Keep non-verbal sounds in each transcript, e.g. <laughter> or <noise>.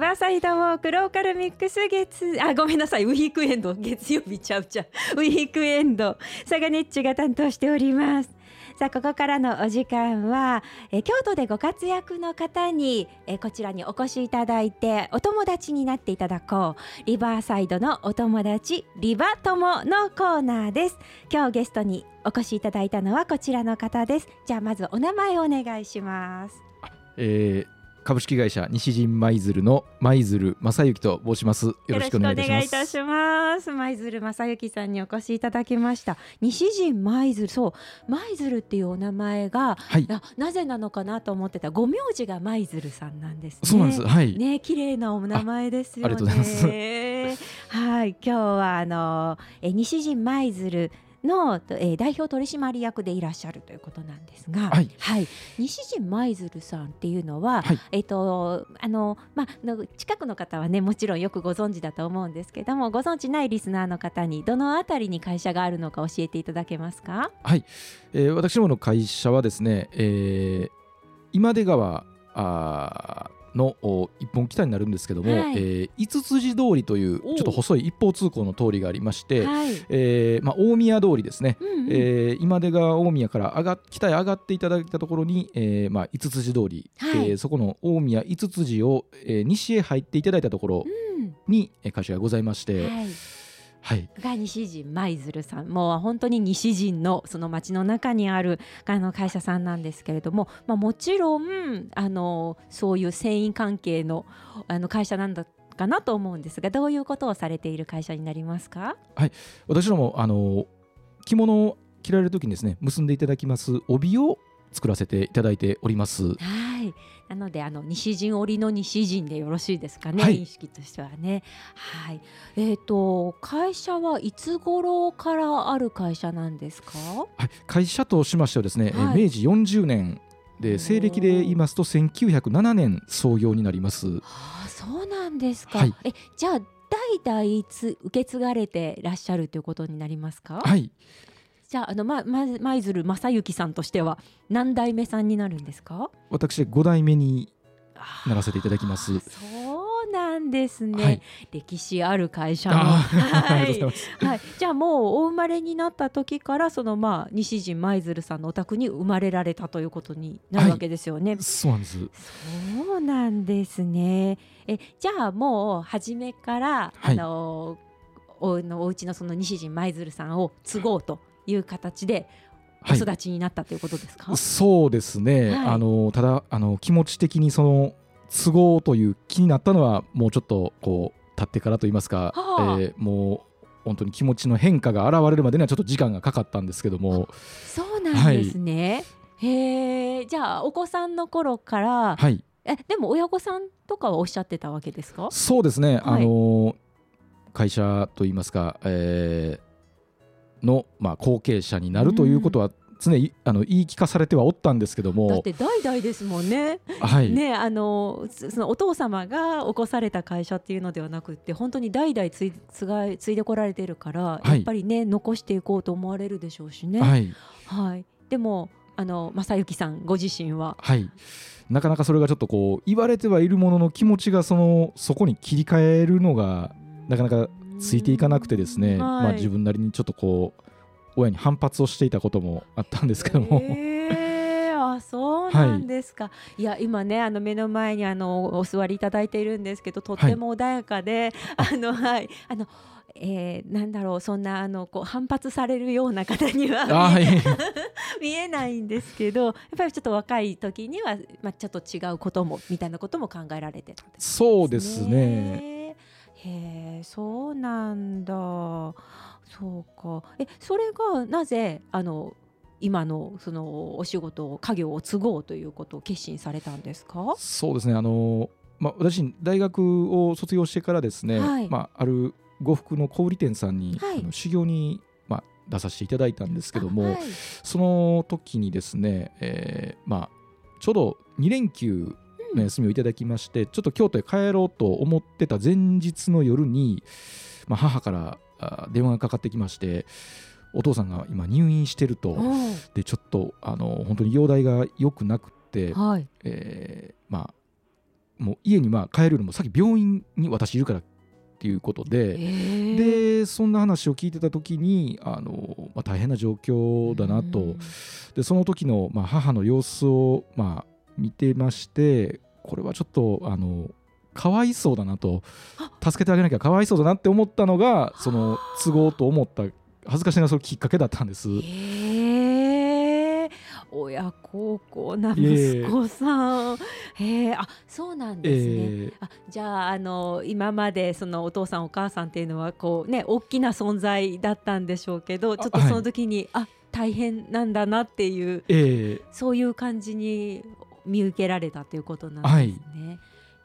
バーサイドウォークローカルミックス月。あごめんなさい。ウィークエンド。月曜日ちゃうちゃう。<laughs> ウィークエンド。サガネッチが担当しております。さあここからのお時間はえ京都でご活躍の方にえこちらにお越しいただいてお友達になっていただこう。リバーサイドのお友達リバ友のコーナーです。今日ゲストにお越しいただいたのはこちらの方です。じゃあまずお名前をお願いします。えー株式会社西陣舞鶴の舞鶴正幸と申します。よろしくお願いいたします。舞鶴正幸さんにお越しいただきました。西陣舞鶴、そう舞鶴っていうお名前が、はい、なぜなのかなと思ってた。ご名字が舞鶴さんなんです、ね、そうなんです。はい。ね綺麗なお名前ですよね。ありがとうございます。<laughs> <laughs> はい、今日はあのえ西陣舞鶴の、えー、代表取締役でいらっしゃるということなんですが、はい、はい、西陣舞鶴さんっていうのは、はい、えっ、ー、とあのまあ近くの方はねもちろんよくご存知だと思うんですけどもご存知ないリスナーの方にどのあたりに会社があるのか教えていただけますか？はい、えー、私どもの会社はですね、えー、今出川あの一本北になるんですけども、はい、えー、五辻通りというちょっと細い一方通行の通りがありまして、はい、えー、まあ、大宮通りですね、うんうん、えー、今出川大宮から上が北へ上がっていただいたところに、えーまあ、五辻通り、はい、えー、そこの大宮五辻を、えー、西へ入っていただいたところに会社がございまして。はいはい、が西陣舞鶴さん。もう本当に西陣のその町の中にあるあの会社さんなんですけれども、まあ、もちろんあのそういう繊維関係のあの会社なんだかなと思うんですがどういうことをされている会社になりますか？はい。私どもあの着物を着られる時にですね結んでいただきます帯を作らせていただいております。はい。なのであの西陣織の西陣でよろしいですかね、はい、認識としてはね。はい。えっ、ー、と会社はいつ頃からある会社なんですか？はい。会社としましてはですね、はい、明治40年で西暦で言いますと1907年創業になります。はあ、そうなんですか。はい、えじゃあ代々つ受け継がれていらっしゃるということになりますか？はい。じゃああのまま舞鶴正幸さんとしては何代目さんになるんですか？私5代目にならせていただきます。そうなんですね、はい、歴史ある会社の。はい、<laughs> はい、じゃあもうお生まれになった時からそのまあ西陣舞鶴さんのお宅に生まれられたということになるわけですよね、はい、そうなんです。そうなんですね。えじゃあもう初めから、あのおのお家のその西陣舞鶴さんを継ごうという形でお育ちになったということですか、はい、そうですね、はい、あのただあの気持ち的にその都合という気になったのはもうちょっとこう経ってからと言いますか、はあ、えー、もう本当に気持ちの変化が現れるまでにはちょっと時間がかかったんですけども。そうなんですね、はい、へえじゃあお子さんの頃から、はい、えでも親御さんとかはおっしゃってたわけですか？そうですね、あの会社といいますか、えー、の、まあ、後継者になるということは常にあの言い聞かされてはおったんですけども。だって代々ですもんね,、はい、ねあのそのお父様が起こされた会社っていうのではなくて本当に代々ついつが継いでこられているから、はい、やっぱりね残していこうと思われるでしょうしね。はい、はい、でもあの正幸さんご自身は、はい、なかなかそれがちょっとこう言われてはいるものの気持ちがそのそこに切り替えるのがなかなかついていかなくてですね、まあ、自分なりにちょっとこう親に反発をしていたこともあったんですけども。えー、あそうなんですか、はい、いや今ねあの目の前にあのお座りいただいているんですけどとっても穏やかで、はい、あのはい。あのえー、なんだろうそんなあのこう反発されるような方には見え <laughs> 見えないんですけどやっぱりちょっと若い時には、まあ、ちょっと違うこともみたいなことも考えられてたんです、ね、そうですね。へえそうなんだ。そうか。えそれがなぜあの今のそのお仕事家業を継ごうということを決心されたんですか？そうですね。あの、まあ、私大学を卒業してからですね、はい、まあ、ある呉服の小売店さんに、はい、あの修行に、まあ、出させていただいたんですけども、はい、その時にですね、えーまあ、ちょうど2連休の休みをいただきまして、ちょっと京都へ帰ろうと思ってた前日の夜に、まあ、母から電話がかかってきましてお父さんが今入院してると。でちょっとあの本当に容体が良くなくて、はい、えー、まあもう家にまあ帰るよりも先病院に私いるからっていうことで、でそんな話を聞いてた時にあの、まあ、大変な状況だなと、でその時のまあ母の様子をまあ見てましてこれはちょっとあのかわいそうだなと。助けてあげなきゃかわいそうだなって思ったのがその都合と思った恥ずかしながらそのきっかけだったんです。親孝行な息子さん、へえあそうなんですね、えー、あじゃああの今までそのお父さんお母さんっていうのはこうね大きな存在だったんでしょうけどちょっとその時にあ,、あ大変なんだなっていう、えー、そういう感じに見受けられたということなんですね。はい。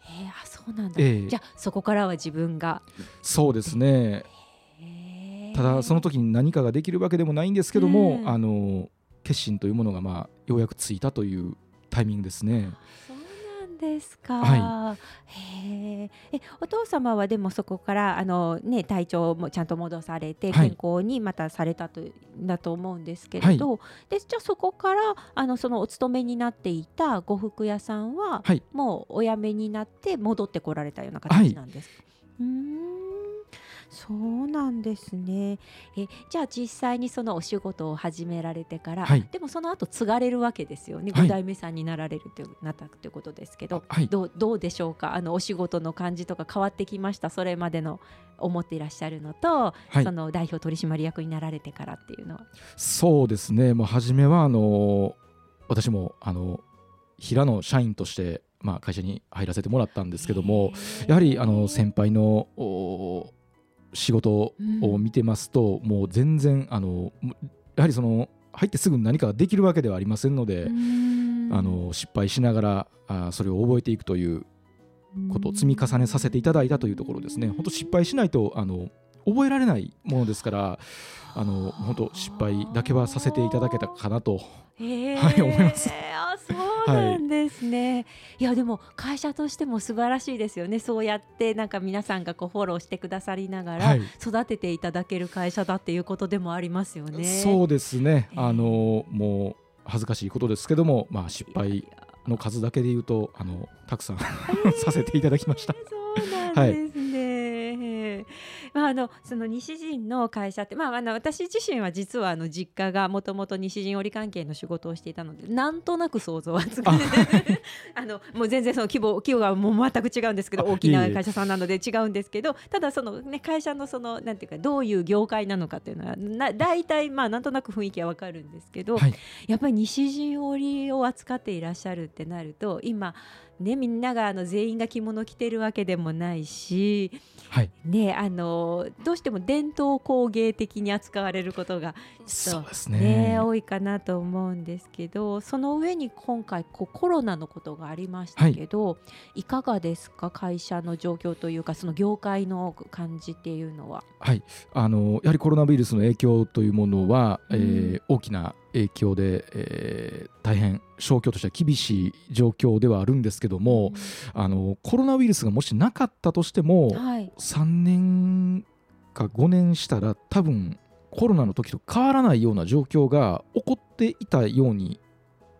えー、あそうなんだ、えー、じゃあそこからは自分が。そうですね。ただその時に何かができるわけでもないんですけども、あの決心というものがまあようやくついたというタイミングですね。ですか、はい、へえ。お父様はでもそこからあの、ね、体調もちゃんと戻されて健康にまたされたと、はい、だと思うんですけれど、はい、でじゃあそこからあのそのお勤めになっていた呉服屋さんは、もうお辞めになって戻ってこられたような形なんですか、うんそうなんですね。えじゃあ実際にそのお仕事を始められてから、はい、でもその後継がれるわけですよね、はい、5代目さんになられるというなったということですけど、はい、どうどうでしょうか？あのお仕事の感じとか変わってきました？それまでの思っていらっしゃるのと、その代表取締役になられてからっていうのは。そうですね。もう初めはあの私もあの平野社員としてまあ、会社に入らせてもらったんですけどもやはりあの先輩の仕事を見てますと、うん、もう全然あのやはりその入ってすぐ何かができるわけではありませんので、あの失敗しながらあそれを覚えていくということを積み重ねさせていただいたというところですね。本当失敗しないとあの覚えられないものですからあの本当失敗だけはさせていただけたかなと、はい、思います。あそうなんですね、はい、いやでも会社としても素晴らしいですよね。そうやってなんか皆さんがこうフォローしてくださりながら育てていただける会社だっていうことでもありますよね。そうですね。あのもう恥ずかしいことですけども、まあ、失敗の数だけで言うとあのたくさん <laughs> させていただきました。そうなんですね、はいまあ、あのその西陣の会社って、まあ、あの私自身は実はあの実家がもともと西陣織関係の仕事をしていたのでなんとなく想像はつく。あ。<laughs> のもう全然その規模規模がもう全く違うんですけど大きな会社さんなので違うんですけどただその、ね、会社のそのなんていうかどういう業界なのかっていうのはな大体まあなんとなく雰囲気はわかるんですけど、はい、やっぱり西陣織を扱っていらっしゃるってなると今ね、みんながあの全員が着物着てるわけでもないし、はい、ね、あのどうしても伝統工芸的に扱われることがちょっとね、ね多いかなと思うんですけどその上に今回こうコロナのことがありましたけど、はい、いかがですか？会社の状況というかその業界の感じっていうのは。はい。あのやはりコロナウイルスの影響というものは、うん、えー、大きな影響で、えー、大変消去としては厳しい状況ではあるんですけども、うん、あのコロナウイルスがもしなかったとしても、はい、3年か5年したら多分コロナの時と変わらないような状況が起こっていたように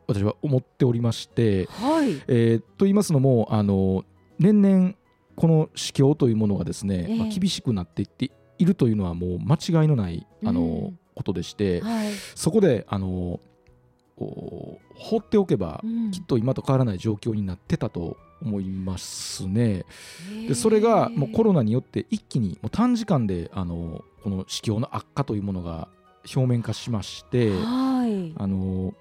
私は思っておりまして、はい。えー、と言いますのもあの年々この市況というものがですね、えー、まあ、厳しくなっていっているというのはもう間違いのないあの、うんことでして、はい、そこであの放っておけば、うん、きっと今と変わらない状況になってたと思いますね。でそれがもうコロナによって一気にもう短時間であのこの市況の悪化というものが表面化しまして、はい、あの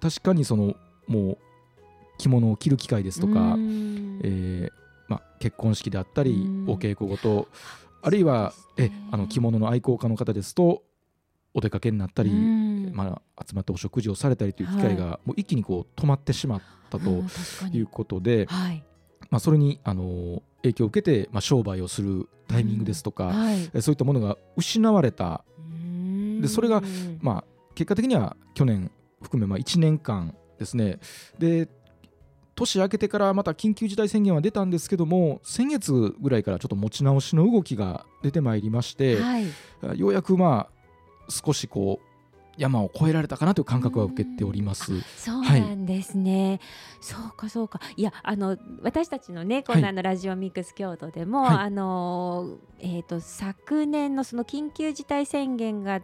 確かにそのもう着物を着る機会ですとか、えーまあ、結婚式であったりお稽古事あるいはえあの着物の愛好家の方ですとお出かけになったり、まあ、集まってお食事をされたりという機会がもう一気にこう止まってしまったということで、はい、まあ、それにあの影響を受けて、まあ、商売をするタイミングですとか、はい、そういったものが失われた。でそれが、まあ、結果的には去年含めまあ1年間ですね。で年明けてからまた緊急事態宣言は出たんですけども先月ぐらいからちょっと持ち直しの動きが出てまいりまして、はい、ようやくまあ少しこう山を越えられたかなという感覚は受けております。そうなんですね、はい、そうかそうか。いやあの私たちのねこんなのラジオミックス京都でも、はい、あのえっ、ー、と昨年のその緊急事態宣言が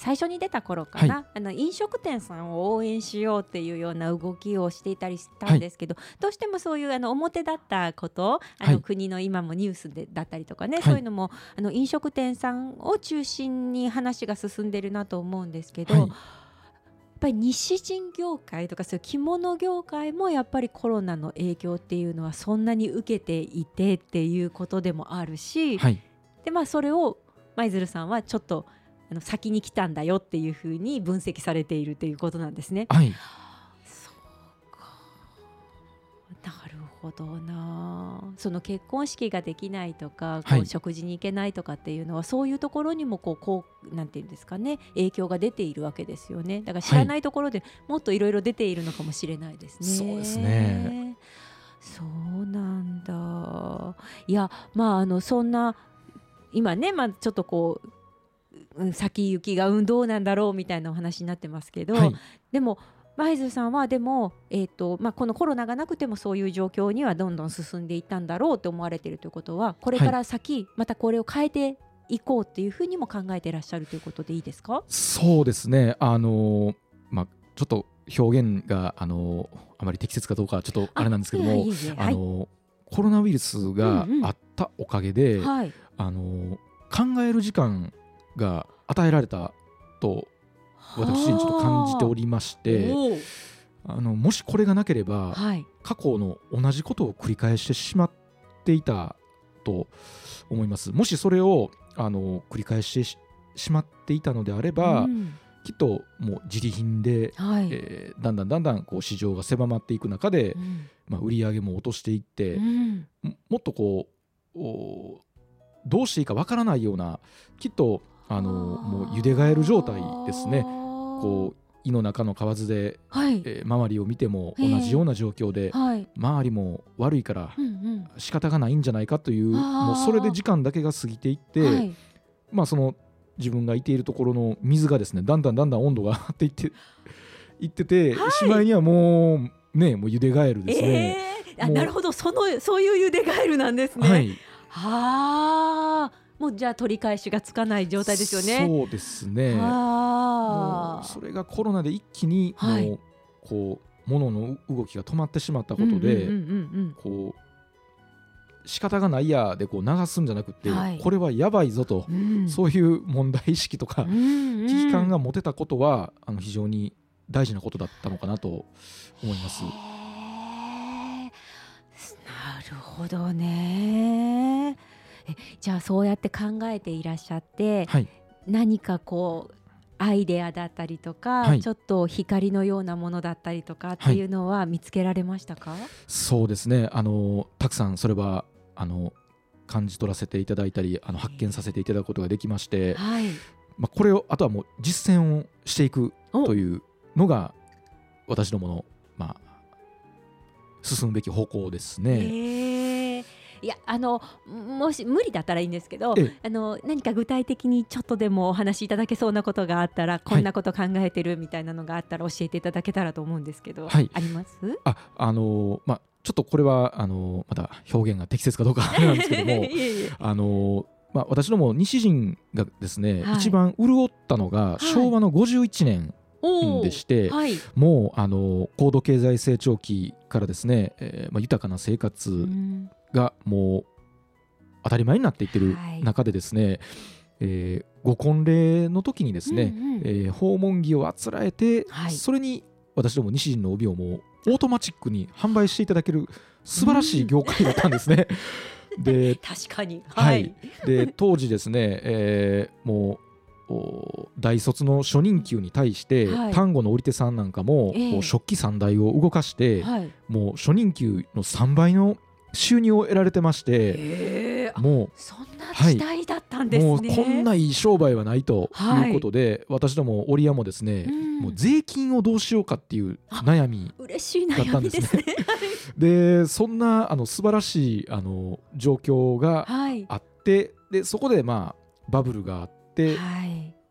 最初に出た頃かな、はい、あの飲食店さんを応援しようっていうような動きをしていたりしたんですけど、はい、どうしてもそういうあの表だったことあの国の今もニュースでだったりとかね、はい、そういうのもあの飲食店さんを中心に話が進んでるなと思うんですけど。やっぱり西陣業界とかそういう着物業界もやっぱりコロナの影響っていうのはそんなに受けていてっていうことでもあるし、でまあそれを舞鶴さんはちょっとあの先に来たんだよっていうふうに分析されているということなんですね。はい、そうか。なるほどな。その結婚式ができないとか、こう食事に行けないとかっていうのはそういうところにもこうこうなんていうんですかね。影響が出ているわけですよね。だから知らないところでもっといろいろ出ているのかもしれないですね。そうですね。そうなんだ。いやまああのそんな今ね、まあ、ちょっとこう先行きが運どうなんだろうみたいなお話になってますけど、はい、でも舞鶴さんはでも、えーとまあ、このコロナがなくてもそういう状況にはどんどん進んでいったんだろうと思われているということはこれから先、またこれを変えていこうっていうふうにも考えていらっしゃるということでいいですか？そうですね。あのまあ、ちょっと表現があのあまり適切かどうかちょっとあれなんですけどもあの、コロナウイルスがあったおかげで、うんうんはい、あの考える時間が与えられたと私自身ちょっと感じておりましてあ。のもしこれがなければ、はい、過去の同じことを繰り返してしまっていたと思います。もしそれをあの繰り返してしまっていたのであれば、うん、きっともう自利品で、はい、えー、だんだんだんだんこう市場が狭まっていく中で、うん、まあ、売り上げも落としていって、うん、もっとこうどうしていいかわからないようなきっとあのもう茹でがえる状態ですね。こう胃の中の蛙で、はい、えー、周りを見ても同じような状況で、はい、周りも悪いから仕方がないんじゃないかという、うんうん、もうそれで時間だけが過ぎていって、はい、まあその自分がいているところの水がですねだんだんだんだん温度が上がっていってい。ってて、はい、しまいにはもうねもう茹でガエルですね。えー、あなるほど。そのそういう茹でガエルなんですね。はい、はあもうじゃあ取り返しがつかない状態ですよね。そうですね。それがコロナで一気にもう、はい、こう物の動きが止まってしまったことで、こう仕方がないやでこう流すんじゃなくて、はい、これはやばいぞと、うん、そういう問題意識とか、危機感が持てたことはあの非常に大事なことだったのかなと思います。なるほどね。じゃあそうやって考えていらっしゃって、はい、何かこうアイデアだったりとか、はい、ちょっと光のようなものだったりとかっていうのは見つけられましたか、はい、そうですね。あのたくさんそれはあの感じ取らせていただいたりあの発見させていただくことができまして、はい。まあ、これをあとはもう実践をしていくというのが私どもの、まあ、進むべき方向ですね。いやあのもし無理だったらいいんですけどあの何か具体的にちょっとでもお話しいただけそうなことがあったらこんなこと考えてるみたいなのがあったら教えていただけたらと思うんですけど、はい、あります？ああのまあちょっとこれはあのまだ表現が適切かどうかなんですけども <laughs> あのまあ、私ども西陣がですね、はい、一番潤ったのが昭和の51年でして、はい、もうあの高度経済成長期からですね、えーまあ、豊かな生活がもう当たり前になっていってる中でですね、はい、えー、ご婚礼の時にですね、うんうん、えー、訪問着をあつらえて、はい、それに私ども西陣の帯をもうオートマチックに販売していただける素晴らしい業界だったんですね。<laughs> で確かに、はい、で当時ですね、えー、もう大卒の初任給に対して、はい、丹後の織手さんなんかも、えー、食器3台を動かして、はい、もう初任給の3倍の収入を得られてましてもうそんな時代だったんですね、はい、もうこんないい商売はないということで、はい、私ども織屋もですね、うん、もう税金をどうしようかっていう悩みだったんですね。でそんなあの素晴らしいあの状況があって、はい、でそこでまあバブルがあって、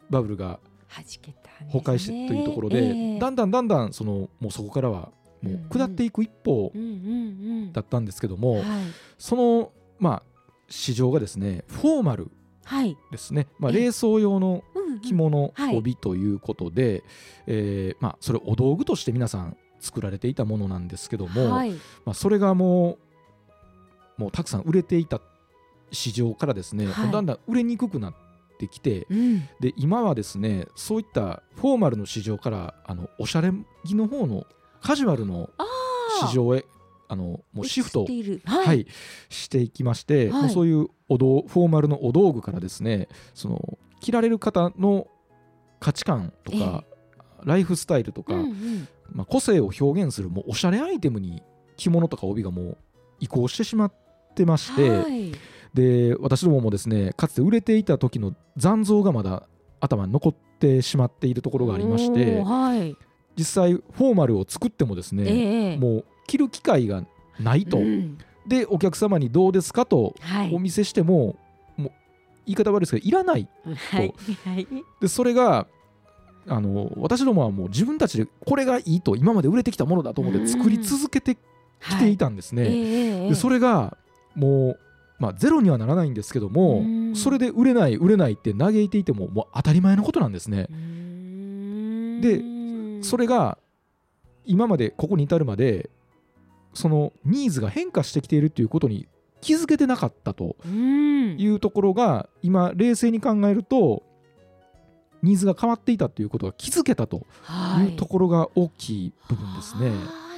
バブルが崩壊してというところで、えー、だんだんだんだんそのもうそこからはもう下っていく一方だったんですけども、そのまあ市場がですねフォーマルですね、はい、まあ、冷蔵用の着物帯ということで、えー、まあ、それお道具として皆さん作られていたものなんですけども、はい、まあ、それがもうもうたくさん売れていた市場からですね、はい、だんだん売れにくくなってきて、うん、で今はですねそういったフォーマルの市場からあのおしゃれ着の方のカジュアルの市場へあのもうシフト、はい、はい、していきまして、はい、そういうお道フォーマルのお道具からですねその着られる方の価値観とか、えー、ライフスタイルとか、うんうん、まあ、個性を表現するもうおしゃれアイテムに着物とか帯がもう移行してしまってまして、はい、で私どももですねかつて売れていた時の残像がまだ頭に残ってしまっているところがありまして、はい、実際フォーマルを作ってもですね、えー、もう着る機会がないと、うん、でお客様にどうですかとお見せしても、はい、もう言い方悪いですけどいらないと、はい。はい、でそれがあの私どもはもう自分たちでこれがいいと今まで売れてきたものだと思って作り続けてきていたんですね。うんはいえー、でそれがもうまあ、ゼロにはならないんですけどもそれで売れない売れないって嘆いていてももう当たり前のことなんですね。でそれが今までここに至るまでそのニーズが変化してきているということに気づけてなかったというところが今冷静に考えるとニーズが変わっていたということが気づけたとい。うところが大きい部分ですね。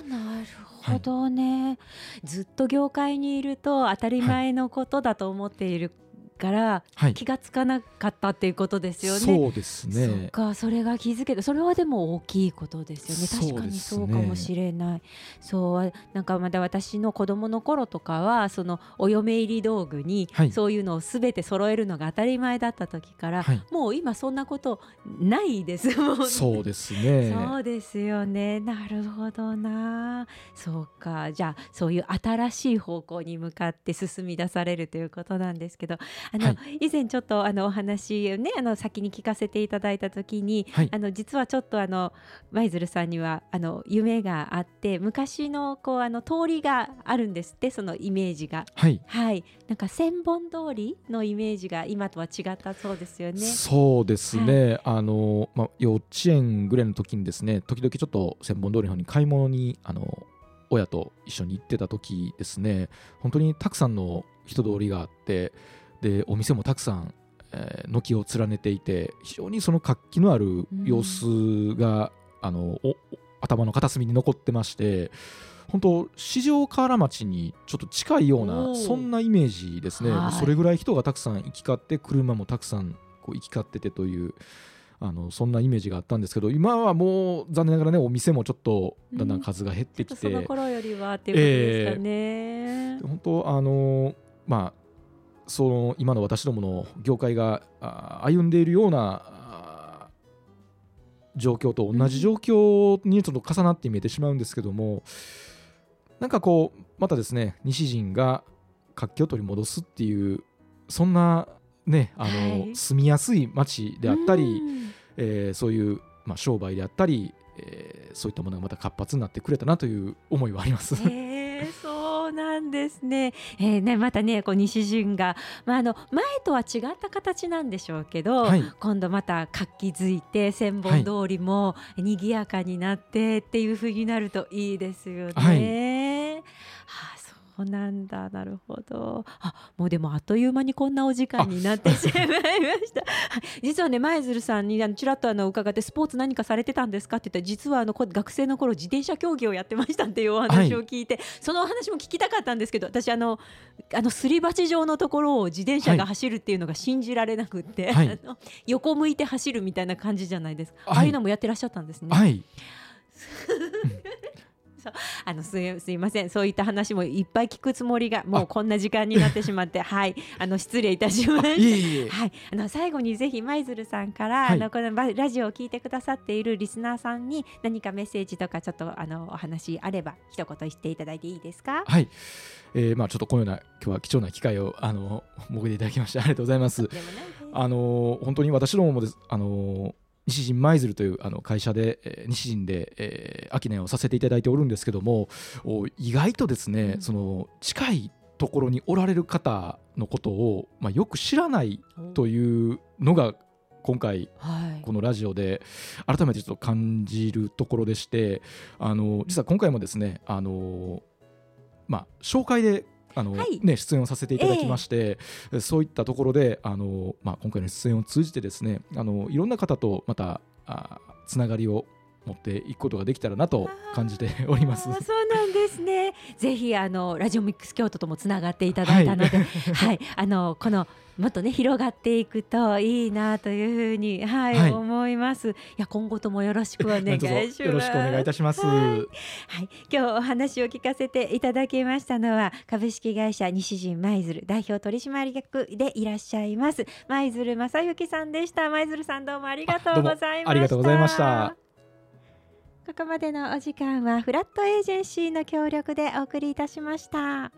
なるほどね、はい、ずっと業界にいると当たり前のことだと思っているから気がつかなかったっていうことですよね。そうですね。そっか、それが気づけた、それはでも大きいことですよね。確かにそうかもしれない。そう、なんかまだ私の子供の頃とかは、そのお嫁入り道具に、そういうのをすべて揃えるのが当たり前だった時から、はい、もう今そんなことないですもんね。そうですね。そうですよね。なるほどな。そうか、じゃあそういう新しい方向に向かって進み出されるということなんですけど、あの、はい、以前ちょっとあのお話をねあの先に聞かせていただいた時に、はい、あの実はちょっとあの舞鶴さんにはあの夢があって昔のこうあの通りがあるんですってそのイメージが。はい、はい、なんか千本通りのイメージが今とは違ったそうですよね。そうですね、はい、あのまあ幼稚園ぐらいの時にですね。時々ちょっと千本通りの方に買い物にあの親と一緒に行ってた時ですね。本当にたくさんの人通りがあってでお店もたくさん、えー、軒を連ねていて非常にその活気のある様子が、うん、あの頭の片隅に残ってまして本当四条河原町にちょっと近いようなそんなイメージですね、それぐらい人がたくさん行き交って車もたくさんこう行き交っててというあのそんなイメージがあったんですけど今はもう残念ながらねお店もちょっとだんだん数が減ってきて、うん、その頃よりはっていうことですかね。えー、本当あのまあその今の私どもの業界が歩んでいるような状況と同じ状況にちょっと重なって見えてしまうんですけども、なんかこうまたですね西陣が活気を取り戻すっていうそんなねあの、はい、住みやすい街であったり、えー、そういう、まあ、商売であったり、えー、そういったものがまた活発になってくれたなという思いはあります。えー、なんですね。えー、ねまたねこう西陣が、まあ、あの前とは違った形なんでしょうけど、はい、今度また活気づいて千本通りも賑やかになってっていうふうになるといいですよね。はいはあそうなんだ。なるほど。あもうでもあっという間にこんなお時間になってしまいました。<laughs> 実はね舞鶴さんにあのちらっとあの伺ってスポーツ何かされてたんですかって言ったら実はあの学生の頃自転車競技をやってましたっていうお話を聞いて、はい、そのお話も聞きたかったんですけど私あのあのすり鉢状のところを自転車が走るっていうのが信じられなくって、はい、<laughs> あの横向いて走るみたいな感じじゃないですか、はい、ああいうのもやってらっしゃったんですね。はい <laughs> <laughs> そうあのすすいませんそういった話もいっぱい聞くつもりがもうこんな時間になってしまって <laughs> はいあの失礼いたしました。<laughs> はい、あの最後にぜひ舞鶴さんから、はい、あのこのラジオを聞いてくださっているリスナーさんに何かメッセージとかちょっとあのお話あれば一言言っていただいていいですか？はい。えー、まあちょっとこのような今日は貴重な機会をあの設けていただきましてありがとうございます。あの本当に私どももですあの西陣舞鶴というあの会社で、えー、西陣で、えー、商いをさせていただいておるんですけども意外とですね、うん、その近いところにおられる方のことを、まあ、よく知らないというのが今回、このラジオで改めてちょっと感じるところでしてあの実は今回もですねあの、まあ、紹介であの、はい、ね、出演をさせていただきまして、えー、そういったところであの、まあ、今回の出演を通じてですねあのいろんな方とまたあつながりを持っていくことができたらなと感じております。そうなんですね。<laughs> ぜひあのラジオミックス京都ともつながっていただいたので、はい、はい、あのこのもっとね広がっていくといいなというふうに、はい、はい、思います。いや今後ともよろしくお願いします。よろしくお願いいたします。はい、はい、今日お話を聞かせていただきましたのは株式会社西陣舞鶴代表取締役でいらっしゃいます舞鶴正幸さんでした。舞鶴さんどうもありがとうございました。ありがとうございました。ここまでのお時間はフラットエージェンシーの協力でお送りいたしました。